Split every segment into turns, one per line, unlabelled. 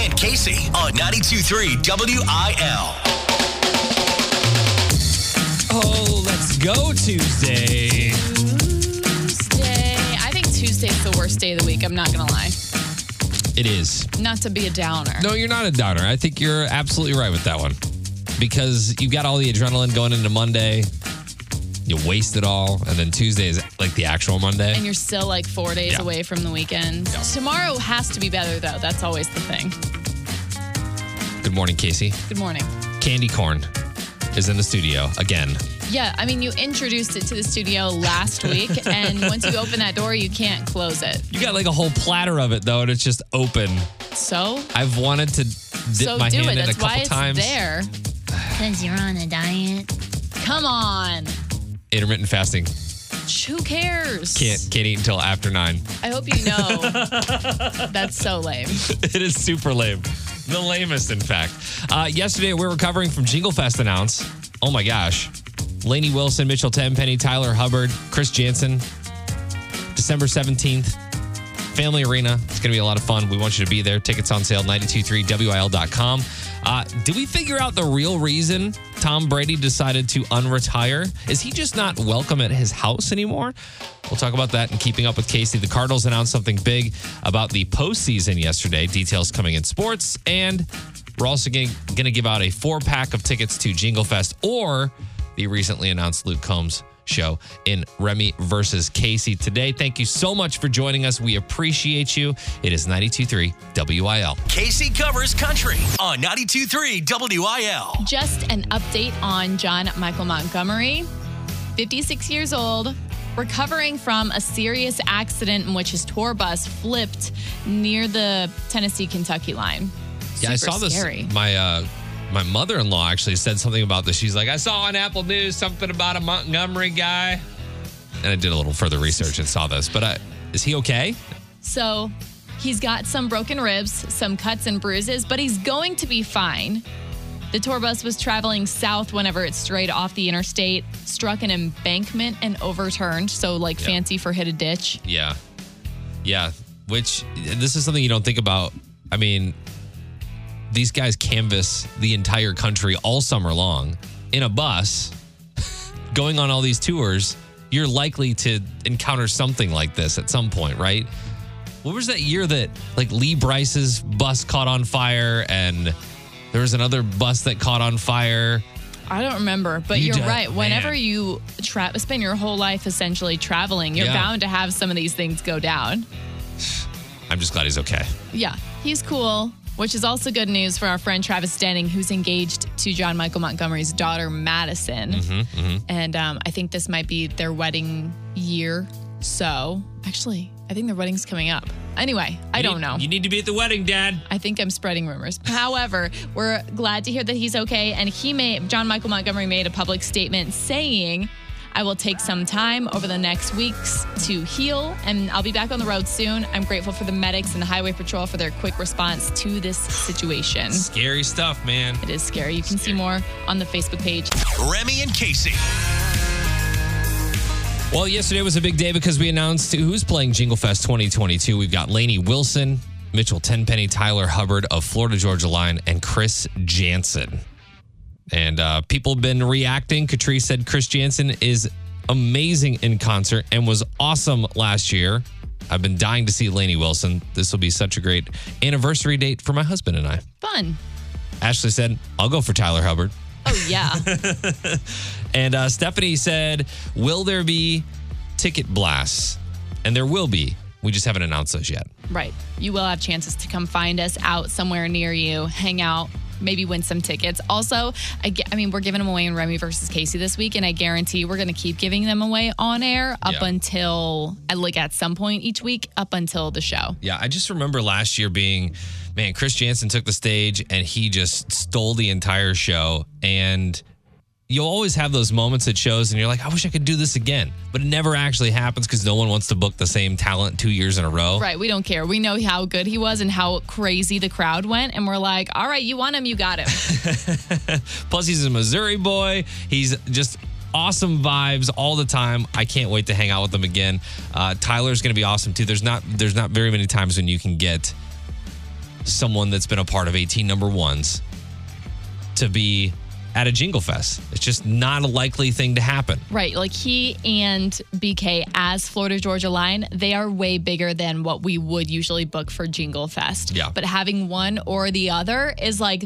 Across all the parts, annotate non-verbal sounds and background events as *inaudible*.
and Casey on 92.3 WIL.
Oh, let's go Tuesday.
Tuesday. I think Tuesday's the worst day of the week. I'm not going to lie.
It is.
Not to be a downer.
No, you're not a downer. I think you're absolutely right with that one because you've got all the adrenaline going into Monday. You waste it all, and then Tuesday is like the actual Monday.
And you're still like four days
Yeah.
away from the weekend.
Yeah.
Tomorrow has to be better, though. That's always the thing.
Good morning, Casey.
Good morning.
Candy corn is in the studio again.
Yeah, I mean, you introduced it to the studio last week, *laughs* and once you open that door, you can't close it.
You got like a whole platter of it though, and it's just open.
So,
I've wanted to dip
so
my
do
hand
it.
in a couple
why it's
times.
there.
Because you're on a diet.
Come on.
Intermittent fasting.
Who cares?
Can't can't eat until after nine.
I hope you know. *laughs* That's so lame.
it is super lame. The lamest, in fact. Uh, yesterday, we were recovering from Jingle Fest announce. Oh my gosh. Lainey Wilson, Mitchell Tenpenny, Tyler Hubbard, Chris Jansen. December 17th, Family Arena. It's going to be a lot of fun. We want you to be there. Tickets on sale, 923wil.com. Uh, did we figure out the real reason Tom Brady decided to unretire? Is he just not welcome at his house anymore? We'll talk about that and keeping up with Casey. The Cardinals announced something big about the postseason yesterday. Details coming in sports. And we're also going to give out a four pack of tickets to Jingle Fest or the recently announced Luke Combs show in Remy versus Casey today. Thank you so much for joining us. We appreciate you. It is 92.3 WIL.
Casey covers country on 92.3 WIL.
Just an update on John Michael Montgomery, 56 years old, recovering from a serious accident in which his tour bus flipped near the Tennessee Kentucky line.
Yeah, I
Super
saw this.
Scary.
My uh, my mother in law actually said something about this. She's like, I saw on Apple News something about a Montgomery guy, and I did a little further research and saw this. But uh, is he okay?
So he's got some broken ribs, some cuts and bruises, but he's going to be fine. The tour bus was traveling south whenever it strayed off the interstate, struck an embankment and overturned. So, like,
Yeah.
fancy for hit a ditch.
Yeah, yeah. Which this is something you don't think about. I mean, these guys canvass the entire country all summer long in a bus, *laughs* going on all these tours. You're likely to encounter something like this at some point, right? What was that year that like Lee Brice's bus caught on fire and there was another bus that caught on fire?
I don't remember, but
You
are right. Whenever
man.
you tra- spend your whole life essentially traveling, you're
Yeah.
bound to have some of these things go down. *sighs*
I'm just glad he's okay.
Yeah, he's cool, which is also good news for our friend Travis Denning, who's engaged to John Michael Montgomery's daughter, Madison.
Mm-hmm,
And um, I think this might be their wedding year. So, actually, I think their wedding's coming up. Anyway, I don't know.
You need to be at the wedding, Dad.
I think I'm spreading rumors. However, we're glad to hear that he's okay. And he made, John Michael Montgomery made a public statement saying, I will take some time over the next weeks to heal, and I'll be back on the road soon. I'm grateful for the medics and the Highway Patrol for their quick response to this situation.
Scary stuff, man.
It is scary. You can see more on the Facebook page.
Remy and Casey.
Well, yesterday was a big day because we announced who's playing Jingle Fest 2022. We've got Lainey Wilson, Mitchell Tenpenny, Tyler Hubbard of Florida Georgia Line, and Chris Jansen. And uh, people have been reacting. Catrice said Chris Jansen is amazing in concert and was awesome last year. I've been dying to see Lainey Wilson. This will be such a great anniversary date for my husband and I.
Fun.
Ashley said, I'll go for Tyler Hubbard.
Oh, yeah. *laughs*
And uh, Stephanie said, Will there be ticket blasts? And there will be. We just haven't announced those yet.
right. You will have chances to come find us out somewhere near you, hang out, maybe win some tickets. Also, I, I mean, we're giving them away in Remy versus Casey this week, and I guarantee we're going to keep giving them away on air up
Yeah.
until, like, at some point each week, up until the show.
Yeah, I just remember last year being, man, Chris Jansen took the stage and he just stole the entire show. And you'll always have those moments at shows and you're like, I wish I could do this again. But it never actually happens because no one wants to book the same talent two years in a row.
Right. We don't care. We know how good he was and how crazy the crowd went. And we're like, all right, you want him, you got him. *laughs*
Plus, he's a Missouri boy. He's just awesome vibes all the time. I can't wait to hang out with him again. Uh, Tyler's going to be awesome too. There's not there's not very many times when you can get someone that's been a part of 18 number ones to be at a Jingle Fest. It's just not a likely thing to happen.
Right. Like he and BK as Florida Georgia Line, they are way bigger than what we would usually book for Jingle Fest.
Yeah.
But having one or the other is like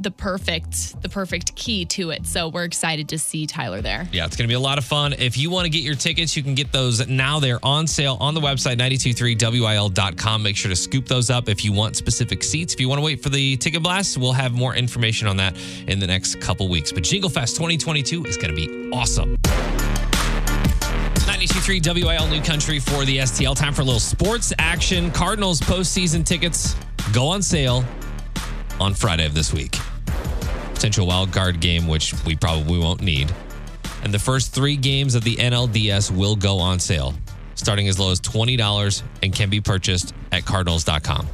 the perfect the perfect key to it. So we're excited to see Tyler there.
Yeah, it's going to be a lot of fun. If you want to get your tickets, you can get those now. They're on sale on the website, 923wil.com. Make sure to scoop those up if you want specific seats. If you want to wait for the ticket blast, we'll have more information on that in the next couple weeks. But Jingle Fest 2022 is going to be awesome. 923 WIL New Country for the STL. Time for a little sports action. Cardinals postseason tickets go on sale on Friday of this week. Potential wild card game, which we probably won't need. And the first three games of the NLDS will go on sale, starting as low as $20 and can be purchased at cardinals.com.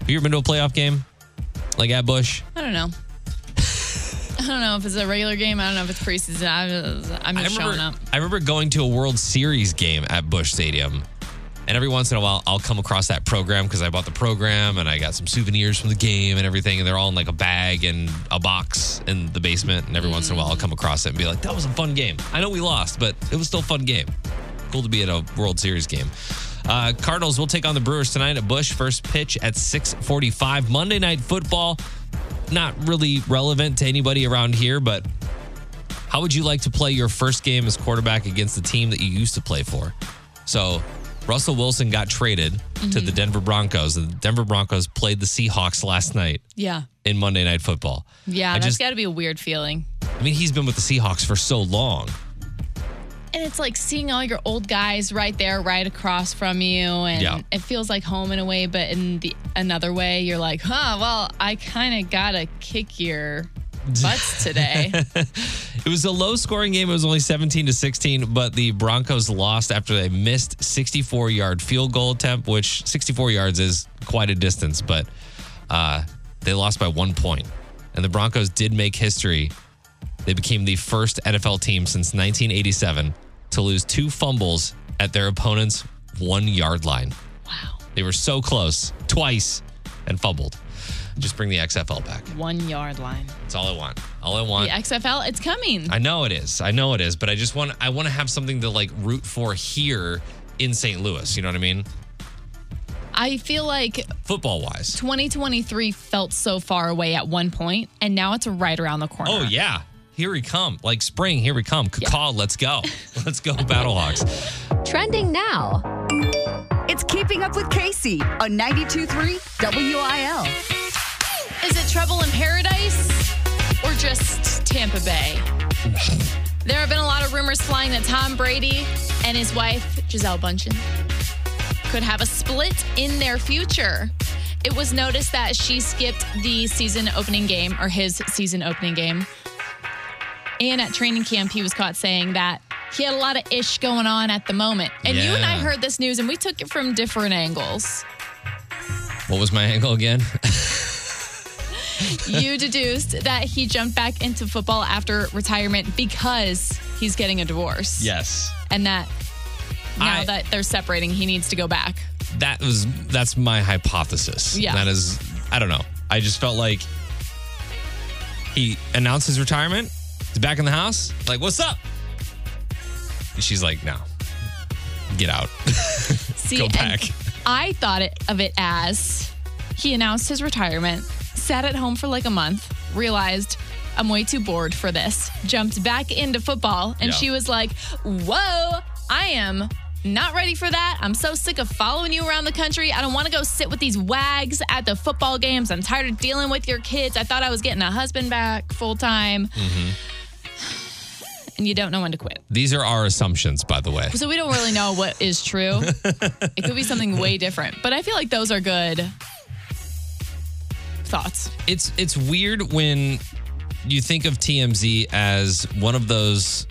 Have you ever been to a playoff game? Like at Busch?
I don't know. I don't know if it's a regular game. I don't know if it's preseason. I'm, I'm
I
just
remember,
showing up.
I remember going to a World Series game at Busch Stadium. And every once in a while, I'll come across that program because I bought the program and I got some souvenirs from the game and everything. And they're all in like a bag and a box in the basement. And every once in a while, I'll come across it and be like, that was a fun game. I know we lost, but it was still a fun game. Cool to be at a World Series game. Uh, Cardinals will take on the Brewers tonight at Busch. First pitch at 645. Monday Night Football, not really relevant to anybody around here, but how would you like to play your first game as quarterback against the team that you used to play for? So, Russell Wilson got traded to the mm-hmm. Denver Broncos. The Denver Broncos played the Seahawks last night
Yeah.
in Monday Night Football.
Yeah,
I
that's
just,
got to be a weird feeling.
I mean, he's been with the Seahawks for so long.
And it's like seeing all your old guys right there, right across from you, and
Yeah.
it feels like home in a way. But in the another way, you're like, huh? Well, I kind of gotta kick your butts today. *laughs*
It was a low scoring game. It was only 17 to 16, but the Broncos lost after they missed 64 yard field goal attempt, which 64 yards is quite a distance, but uh, they lost by one point. And the Broncos did make history. They became the first NFL team since 1987 to lose two fumbles at their opponent's one yard line.
wow,
They were so close twice and fumbled. Just bring the XFL back.
one yard line.
That's all I want. All I want.
The XFL, it's coming.
I know it is. I know it is, but I just want I want to have something to like root for here in St. Louis. You know what I mean?
I feel like
Football wise.
2023 felt so far away at one point, and now it's right around the corner.
Oh yeah. Here we come. Like spring, here we come. Caw, let's go. *laughs* Let's go, Battlehawks.
Trending now.
It's Keeping Up with Casey on 92.3 WIL.
Is it Trouble in Paradise or just Tampa Bay? there have been a lot of rumors flying that Tom Brady and his wife, Gisele Bündchen, could have a split in their future. It was noticed that she skipped the season opening game or his season opening game. And at training camp, he was caught saying that he had a lot of ish going on at the moment. And you and I heard this news and we took it from different angles.
What was my angle again? *laughs*
you deduced that he jumped back into football after retirement because he's getting a divorce.
yes.
And that now
I-
that they're separating, he needs to go back.
That was that's my hypothesis.
Yeah.
That is I don't know. I just felt like he announced his retirement. He's back in the house. Like, what's up? And she's like, no. Get out. *laughs*
See,
Go back.
I thought it, of it as he announced his retirement, sat at home for like a month, realized I'm way too bored for this, jumped back into football, and
Yeah.
she was like, Whoa, I am not ready for that. I'm so sick of following you around the country. I don't want to go sit with these wags at the football games. I'm tired of dealing with your kids. I thought I was getting a husband back full time.
Mm-hmm.
And you don't know when to quit.
These are our assumptions, by the way.
So we don't really know what is true. *laughs* it could be something way different. But I feel like those are good thoughts.
it's it's weird when you think of TMZ as one of those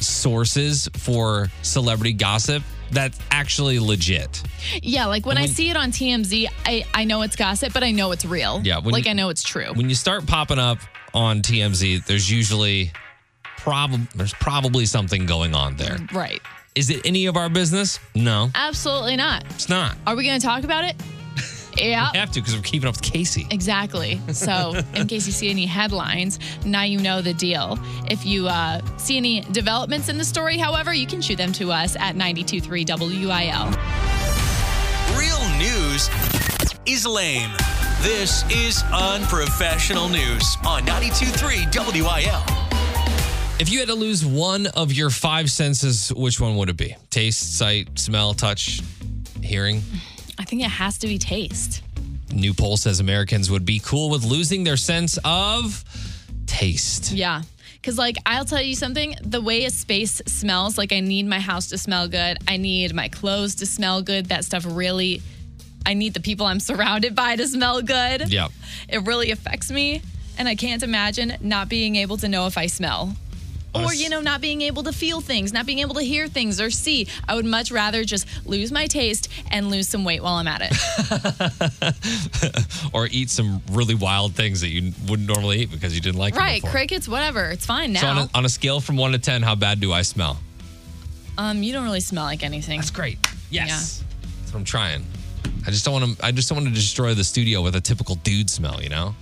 sources for celebrity gossip that's actually legit.
Yeah, like when I see it on TMZ, I, I know it's gossip, but I know it's real.
Yeah, when
like
you-
I know it's true.
When you start popping up on TMZ, there's usually probably there's probably something going on there.
right.
Is it any of our business? No,
Absolutely not.
it's not.
Are we going to talk about it? Yeah.
We have to because we're keeping up with Casey.
Exactly. So, *laughs* in case you see any headlines, now you know the deal. If you uh, see any developments in the story, however, you can shoot them to us at 923 WIL.
Real news is lame. This is unprofessional news on 92.3 WIL.
If you had to lose one of your five senses, which one would it be? Taste, sight, smell, touch, hearing?
I think it has to be taste.
New poll says Americans would be cool with losing their sense of taste.
Yeah. Cause like I'll tell you something, the way a space smells, like I need my house to smell good. I need my clothes to smell good. That stuff really I need the people I'm *laughs* surrounded by to smell good.
Yeah.
It really affects me. And I can't imagine not being able to know if I smell. Or, you know, not being able to feel things, not being able to hear things or see. I would much rather just lose my taste and lose some weight while I'm at it. *laughs*
Or eat some really wild things that you wouldn't normally eat because you didn't like them
right.
before.
Crickets, whatever. It's fine now.
So on a, on a scale from one to 10, how bad do I smell?
um, you don't really smell like anything.
That's great. Yes. That's what I'm trying. I just don't want to. I just don't want to destroy the studio with a typical dude smell. You know.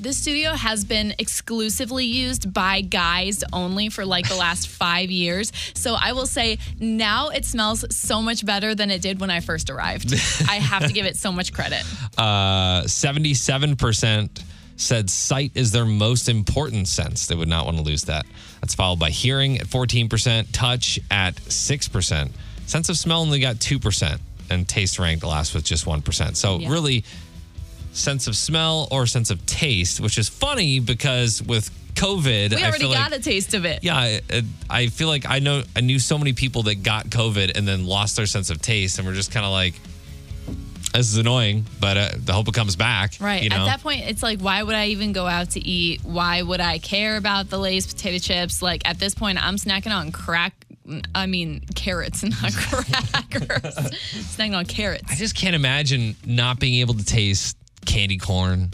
This studio has been exclusively used by guys only for like the last *laughs* five years. So I will say now it smells so much better than it did when I first arrived. I have to give it so much credit. *laughs*
Uh, Seventy-seven percent said sight is their most important sense. They would not want to lose that. That's followed by hearing at fourteen percent, touch at six percent, sense of smell only got two percent, and taste ranked last with just one percent. So
Yeah.
really, sense of smell or sense of taste, which is funny because with COVID,
We
I
already got
like,
a taste of it.
Yeah, I, I feel like I know I knew so many people that got COVID and then lost their sense of taste, and we're just kind of like, this is annoying, but uh, I hope it comes back.
Right.
You know?
At that point, it's like, why would I even go out to eat? Why would I care about the Lay's potato chips? Like, at this point, I'm snacking on crack. I mean, carrots, *laughs* not crackers. *laughs* snacking on carrots.
I just can't imagine not being able to taste candy corn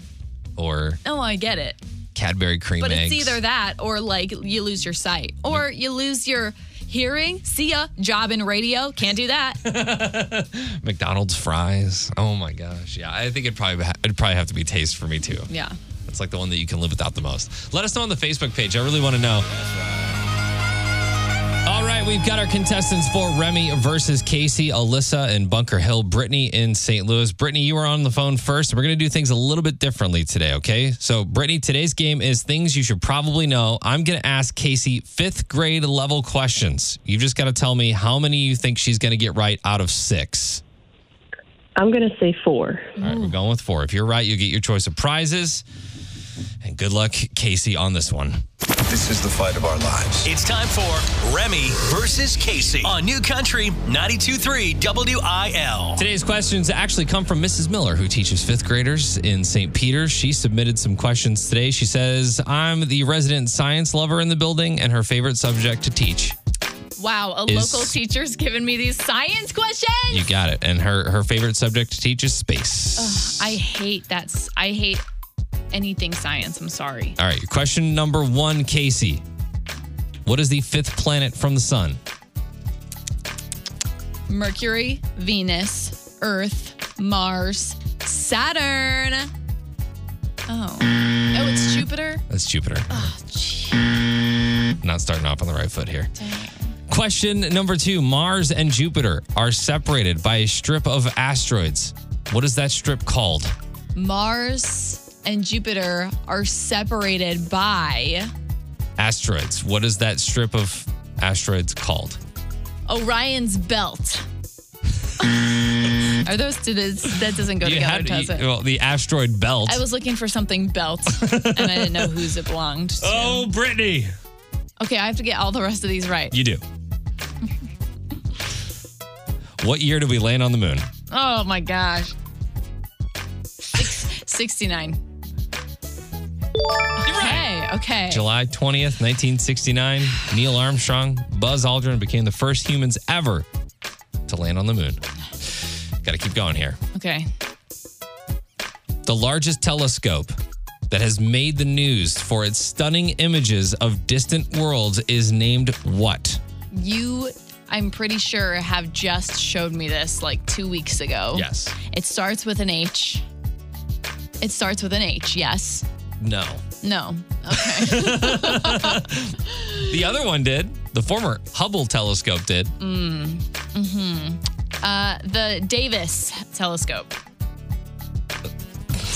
or
Oh, I get it.
Cadbury cream
But
eggs.
it's either that or like you lose your sight or you lose your hearing. See ya. Job in radio. Can't do that. *laughs*
McDonald's fries. Oh my gosh, yeah. I think it'd probably ha- it'd probably have to be taste for me too.
Yeah.
It's like the one that you can live without the most. Let us know on the Facebook page. I really want to know. Right, we've got our contestants for Remy versus Casey, Alyssa in Bunker Hill, Brittany in St. Louis. Brittany, you are on the phone first. We're going to do things a little bit differently today, okay? So, Brittany, today's game is things you should probably know. I'm going to ask Casey fifth grade level questions. You've just got to tell me how many you think she's going to get right out of six.
I'm going to say four.
All right, we're going with four. If you're right, you get your choice of prizes. And good luck, Casey, on this one.
This is the fight of our lives.
It's time for Remy versus Casey on New Country 92.3 WIL.
Today's questions actually come from Mrs. Miller, who teaches fifth graders in St. Peter's. She submitted some questions today. She says, I'm the resident science lover in the building, and her favorite subject to teach.
Wow. A
Is-
local teacher's giving me these science questions.
You got it. And her, her favorite subject to teach is space.
I hate that. I hate anything science. I'm sorry.
All right, question number one, Casey. What is the fifth planet from the sun?
Mercury, Venus, Earth, Mars, Saturn. Oh. Oh, it's Jupiter?
That's Jupiter.
Oh.
Not starting off on the right foot here.
Dang.
Question number two Mars and Jupiter are separated by a strip of asteroids. What is that strip called?
Mars and Jupiter are separated by
Asteroids. What is that strip of asteroids called?
Orion's belt. *laughs* are those two? That doesn't go
You
together,
had-
does it?
well, the asteroid belt.
I was looking for something belt, and I didn't know whose it belonged to.
oh, Brittany.
Okay, I have to get all the rest of these right.
You do. what year did we land on the moon?
Oh my gosh. Six, 69. Okay, okay.
July 20th, 1969. Neil Armstrong, Buzz Aldrin became the first humans ever to land on the moon. Got to keep going here.
Okay.
The largest telescope that has made the news for its stunning images of distant worlds is named what?
You, I'm pretty sure, have just showed me this like two weeks ago.
Yes.
It starts with an H. It starts with an H, yes.
No.
No. Okay. *laughs*
The other one did. The former Hubble telescope did. Mm. Hmm.
uh, the Davis telescope.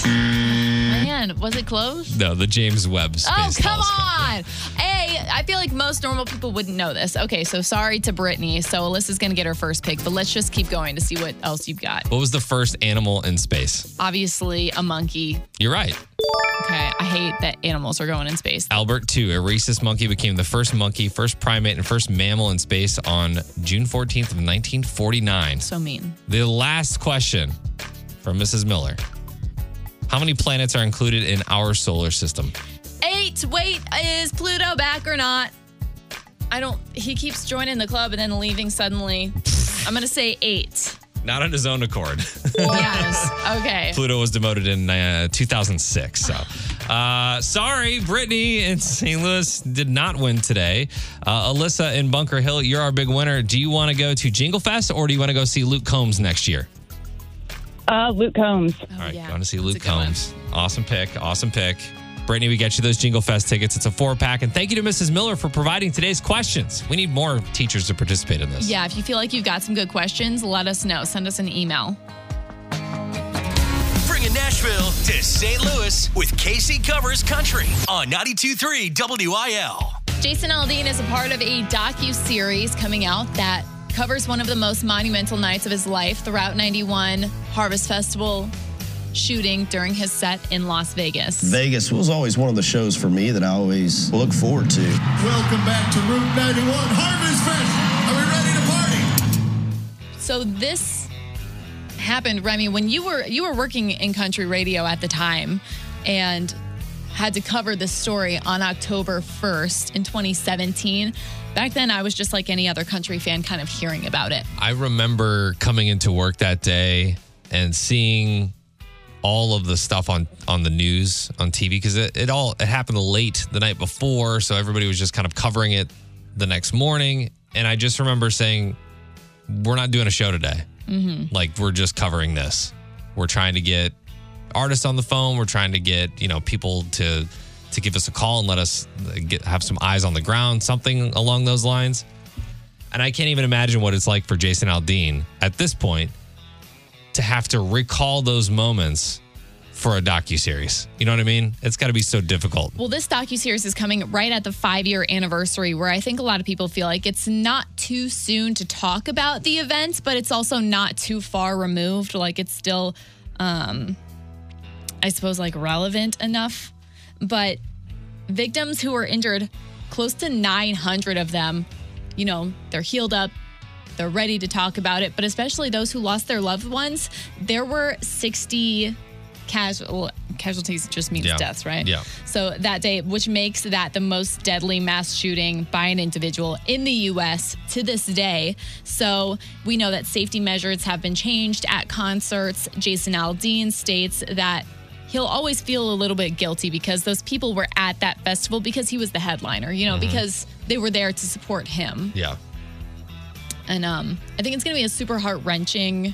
*laughs* Man, was it closed?
No, the James Webb Space
Oh, come
Telescope.
on. A, I feel like most normal people wouldn't know this. Okay, so sorry to Brittany. So Alyssa's to get her first pick, but let's just keep going to see what else you've got.
What was the first animal in space?
Obviously, a monkey.
You're right.
Okay, I hate that animals are going in space.
Albert II, a rhesus monkey, became the first monkey, first primate, and first mammal in space on June 14th of 1949.
So mean.
The last question from Mrs. Miller. How many planets are included in our solar system?
Eight. Wait, is Pluto back or not? I don't. He keeps joining the club and then leaving suddenly. I'm gonna say eight.
Not on his own accord. *laughs*
Yes. Okay.
Pluto was demoted in uh, 2006. So, uh, sorry, Brittany in St. Louis did not win today. Uh, Alyssa in Bunker Hill, you're our big winner. Do you want to go to Jingle Fest or do you want to go see Luke Combs next year?
Uh, Luke Combs.
Oh,
All right,
yeah.
going to see
That's
Luke
good one.
Combs. Awesome pick. Awesome pick. Brittany, we get you those Jingle Fest tickets. It's a four pack. And thank you to Mrs. Miller for providing today's questions. We need more teachers to participate in this.
Yeah, if you feel like you've got some good questions, let us know. Send us an email.
Bringing Nashville to St. Louis with Casey Covers Country on 92.3 WIL.
Jason Aldean is a part of a docu series coming out that covers one of the most monumental nights of his life, the Route 91 Harvest Festival shooting during his set in Las Vegas.
Vegas was always one of the shows for me that I always look forward to.
Welcome back to Route 91 Harvest Fest. Are we ready to party?
So this happened, Remy, when you were you were working in country radio at the time and had to cover this story on October 1st in 2017. Back then I was just like any other country fan kind of hearing about it.
I remember coming into work that day and seeing all of the stuff on on the news on TV because it, it all it happened late the night before, so everybody was just kind of covering it the next morning. And I just remember saying, "We're not doing a show today. Mm-hmm. Like we're just covering this. We're trying to get artists on the phone. We're trying to get you know people to to give us a call and let us get have some eyes on the ground, something along those lines." And I can't even imagine what it's like for Jason Aldean at this point to have to recall those moments for a docu series. You know what I mean? It's got to be so difficult.
Well, this docu series is coming right at the five year anniversary, where I think a lot of people feel like it's not too soon to talk about the events, but it's also not too far removed. Like it's still, um, I suppose, like relevant enough. But victims who were injured, close to 900 of them, you know, they're healed up. They're ready to talk about it, but especially those who lost their loved ones, there were 60 casual casualties just means
Yeah.
deaths, right?
Yeah.
So that day, which makes that the most deadly mass shooting by an individual in the US to this day. So we know that safety measures have been changed at concerts. Jason Aldean states that he'll always feel a little bit guilty because those people were at that festival because he was the headliner, you know, mm-hmm. because they were there to support him.
Yeah.
And um, I think it's going to be a super heart wrenching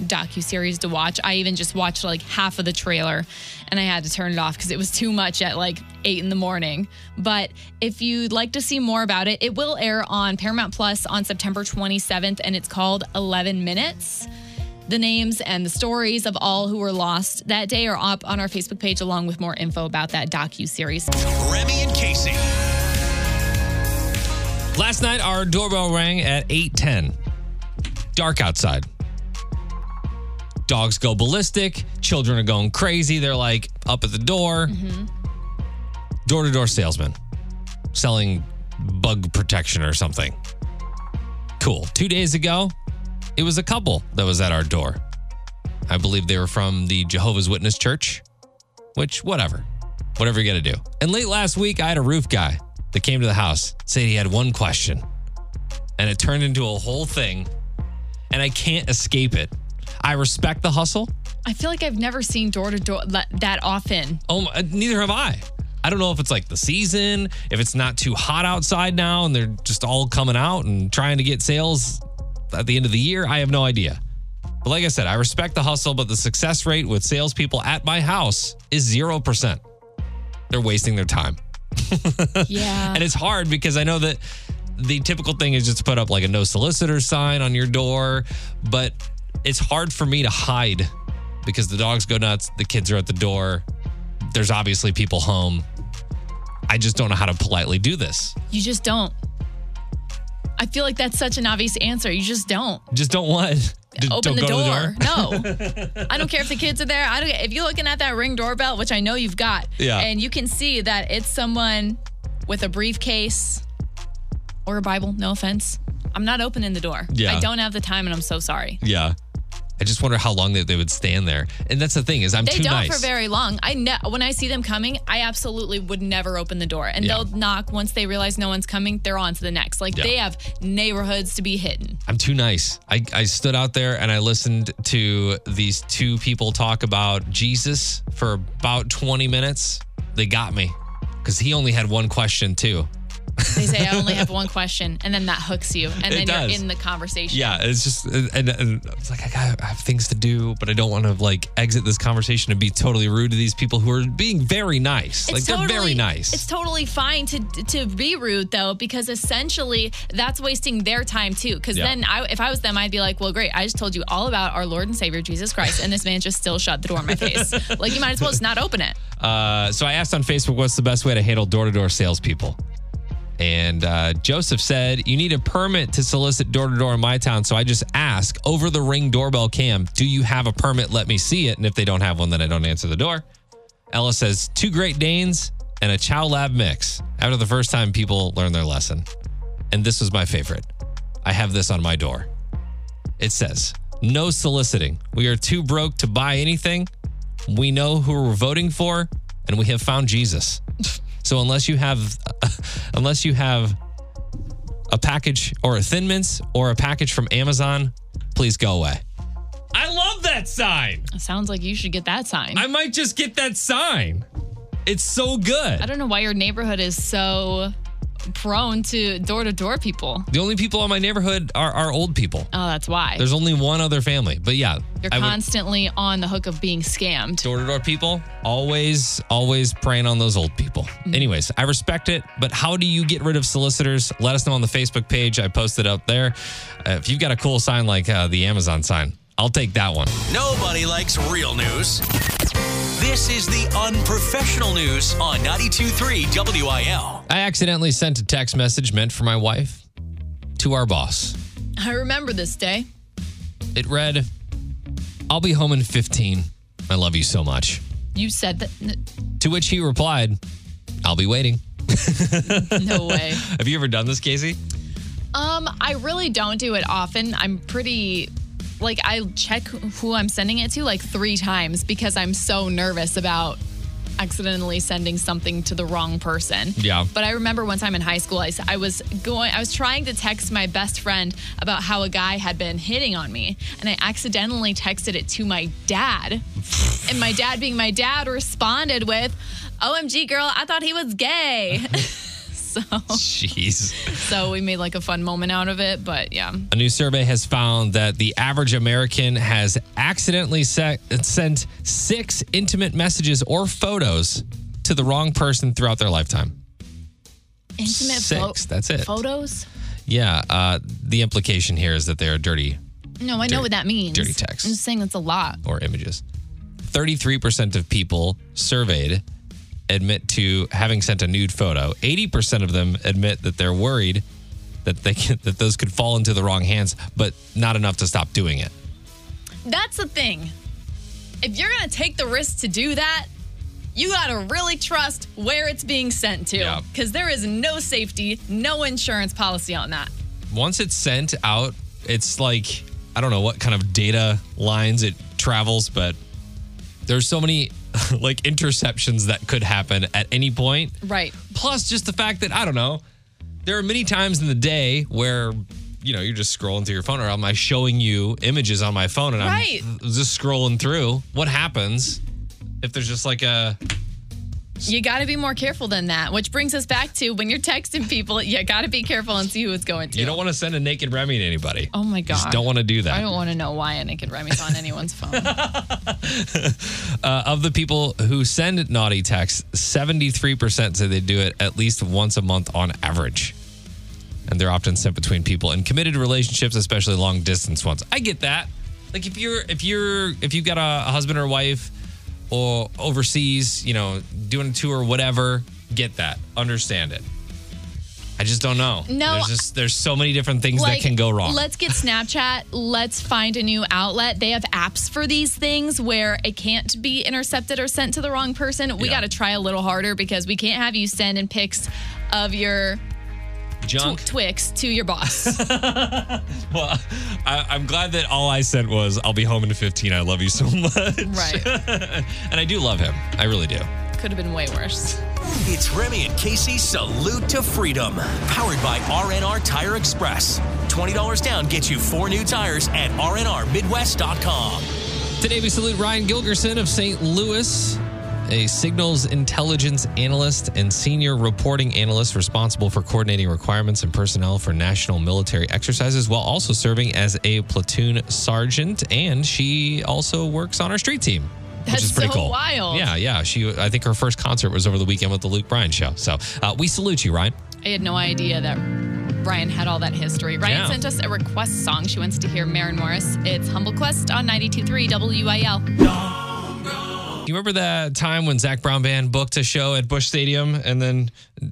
docu series to watch. I even just watched like half of the trailer, and I had to turn it off because it was too much at like eight in the morning. But if you'd like to see more about it, it will air on Paramount Plus on September 27th, and it's called 11 Minutes. The names and the stories of all who were lost that day are up on our Facebook page, along with more info about that docu series.
Remy and Casey.
Last night, our doorbell rang at 8:10. Dark outside. Dogs go ballistic. Children are going crazy. They're like up at the door. Door to door salesman selling bug protection or something. Cool. Two days ago, it was a couple that was at our door. I believe they were from the Jehovah's Witness Church, which, whatever. Whatever you got to do. And late last week, I had a roof guy that came to the house, said he had one question. And it turned into a whole thing, and I can't escape it. I respect the hustle.
I feel like I've never seen door to door that often.
Oh, my- neither have I. I don't know if it's like the season, if it's not too hot outside now and they're just all coming out and trying to get sales at the end of the year. I have no idea. But like I said, I respect the hustle, but the success rate with salespeople at my house is 0%. They're wasting their time. *laughs*
Yeah.
And it's hard because I know that the typical thing is just to put up like a no solicitor sign on your door, but it's hard for me to hide because the dogs go nuts, the kids are at the door. There's obviously people home. I just don't know how to politely do this.
You just don't. I feel like that's such an obvious answer. You just don't.
Just don't what? D-
Open
don't
the door. No. *laughs* I don't care if the kids are there. I don't if you're looking at that ring doorbell, which I know you've got,
Yeah.
and you can see that it's someone with a briefcase or a Bible, no offense. I'm not opening the door.
Yeah.
I don't have the time and I'm so sorry.
Yeah. I just wonder how long they, they would stand there. And that's the thing is I'm
They
too
don't
nice.
for very long. I ne- when I see them coming, I absolutely would never open the door. And
Yeah.
they'll knock once they realize no one's coming, they're on to the next. Like
Yeah.
they have neighborhoods to be hitting.
I'm too nice. I, I stood out there and I listened to these two people talk about Jesus for about 20 minutes. They got me because he only had one question, too.
They say I only have one question, and then that hooks you, and then you're in the conversation.
Yeah, it's just, and, and it's like, I, got, I have things to do, but I don't want to like exit this conversation and be totally rude to these people who are being very nice. like, they're very nice.
It's totally fine to to be rude though, because essentially that's wasting their time too. Because
Yeah.
then, I, if I was them, I'd be like, "Well, great, I just told you all about our Lord and Savior Jesus Christ, and this man just still shut the door in my face. like you might as well just not open it." *laughs*
Uh, so I asked on Facebook, what's the best way to handle door to door salespeople? And uh, Joseph said, You need a permit to solicit door to door in my town. So I just ask over the ring doorbell cam, Do you have a permit? Let me see it. And if they don't have one, then I don't answer the door. Ella says, Two Great Danes and a Chow Lab mix. After the first time, people learn their lesson. And this was my favorite. I have this on my door. It says, No soliciting. We are too broke to buy anything. We know who we're voting for, and we have found Jesus. So unless you have, *laughs* unless you have a package or a Thin Mints or a package from Amazon, please go away. I love that sign.
Sounds like you should get that sign.
I might just get that sign. It's so good.
I don't know why your neighborhood is so prone to door to door people.
The only people in my neighborhood are, are old people.
Oh, that's why.
There's only one other family. But yeah,
You're
I would-
constantly on the hook of being scammed.
door to door people, always, always preying on those old people. Anyways, I respect it, but how do you get rid of solicitors? Let us know on the Facebook page. I posted up there. Uh, if you've got a cool sign like uh, the Amazon sign, I'll take that one.
Nobody likes real news. This is the unprofessional news on 92.3 WIL.
I accidentally sent a text message meant for my wife to our boss.
I remember this day.
It read, I'll be home in 15. I love you so much.
You said that.
To which he replied, I'll be waiting. *laughs*
No way.
Have you ever done this, Casey?
Um, I really don't do it often. I'm pretty like I check who I'm sending it to like three times because I'm so nervous about accidentally sending something to the wrong person.
Yeah.
But I remember one time in high school, I, I, was going, I was trying to text my best friend about how a guy had been hitting on me, and I accidentally texted it to my dad. and my dad, being my dad, responded with, "OMG, girl, I thought he was gay." *laughs* so,
Jeez. *laughs*
so we made like a fun moment out of it. But yeah.
A new survey has found that the average American has accidentally se- sent six intimate messages or photos to the wrong person throughout their lifetime.
Intimate
Six, that's it.
photos?
Yeah. Uh, the implication here is that they are dirty
No, I know what that means.
dirty text.
I'm just saying that's a lot.
or images. 33% of people surveyed admit to having sent a nude photo. 80% of them admit that they're worried that they can, that those could fall into the wrong hands, but not enough to stop doing it.
That's the thing. If you're gonna take the risk to do that, you gotta really trust where it's being sent to.
Yeah.
Because there is no safety, no insurance policy on that.
once it's sent out, it's like I don't know what kind of data lines it travels, but there's so many *laughs* like interceptions that could happen at any point.
Right.
Plus, just the fact that I don't know, there are many times in the day where you know you're just scrolling through your phone, or am I showing you images on my phone, and
Right.
I'm just scrolling through? What happens if there's just like a
You got to be more careful than that, which brings us back to when you're texting people, you got to be careful and see who it's going to.
You don't want to send a naked Remy to anybody.
Oh my God.
Just don't want to do that.
I don't want to know why a naked Remy's on anyone's phone. *laughs*
Uh, of the people who send naughty texts, 73% say they do it at least once a month on average. And they're often sent between people in committed relationships, especially long distance ones. I get that. Like if you're if you're if you've got a, a husband or wife or overseas, you know, doing a tour or whatever, get that. Understand it. I just don't know.
No.
There's just there's so many different things that can go wrong.
Let's get Snapchat. let's find a new outlet. They have apps for these things where it can't be intercepted or sent to the wrong person. We
Yeah.
got to try a little harder because we can't have you send in pics of your
Junk.
tw- Twix to your boss. *laughs*
Well, I, I'm glad that all I sent was, I'll be home in 15. I love you so *laughs* much.
right. *laughs*
and I do love him. I really do.
Could have been way worse.
It's Remy and Casey Salute to Freedom, powered by RNR Tire Express. $20 down gets you four new tires at rnrmidwest.com.
Today we salute Ryan Gilgerson of St. Louis, a signals intelligence analyst and senior reporting analyst responsible for coordinating requirements and personnel for national military exercises while also serving as a platoon sergeant. And she also works on our street team. which is pretty
so
cool.
wild.
Yeah, yeah. She, I think her first concert was over the weekend with the Luke Bryan show. So uh, we salute you, Ryan.
I had no idea that Ryan had all that history. Ryan
Yeah.
sent us a request song. She wants to hear Maren Morris. It's Humble Quest on 92.3 WIL.
You remember that time when Zac Brown Band booked a show at Busch Stadium and then uh,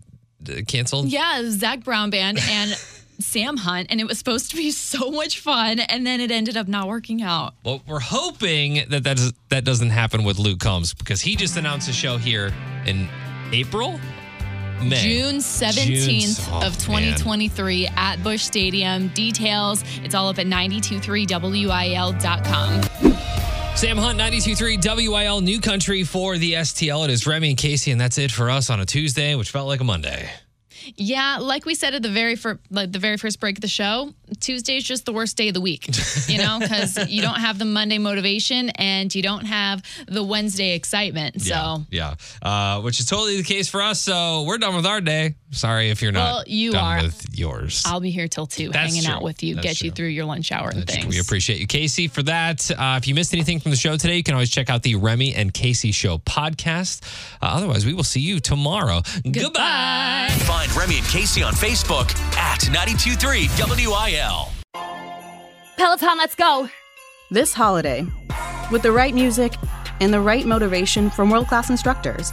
canceled?
Yeah, Zac Brown Band and *laughs* Sam Hunt, and it was supposed to be so much fun, and then it ended up not working out.
Well, we're hoping that that, is, that doesn't happen with Luke Combs because he just announced a show here in April, May.
June 17th
June- oh,
of 2023 at Busch Stadium. Details, it's all up at 923wil.com.
Sam Hunt, 92.3 WIL New Country for the STL. It is Remy and Casey, and that's it for us on a Tuesday, which felt like a Monday.
Yeah, like we said at the very first, like the very first break of the show, Tuesday is just the worst day of the week, you know, because *laughs* you don't have the Monday motivation and you don't have the Wednesday excitement. So,
Yeah, yeah. Uh, which is totally the case for us. So we're done with our day. Sorry if you're not
Well, you
done
are.
with yours.
I'll be here till two,
That's
hanging
true.
out with you,
That's
get you through your lunch hour and things.
We appreciate you, Casey, for that. Uh, if you missed anything from the show today, you can always check out the Remy and Casey Show podcast. Uh, otherwise, we will see you tomorrow. Goodbye.
Find Remy and Casey on Facebook at 923 WIL.
Peloton, let's go.
This holiday, with the right music and the right motivation from world class instructors,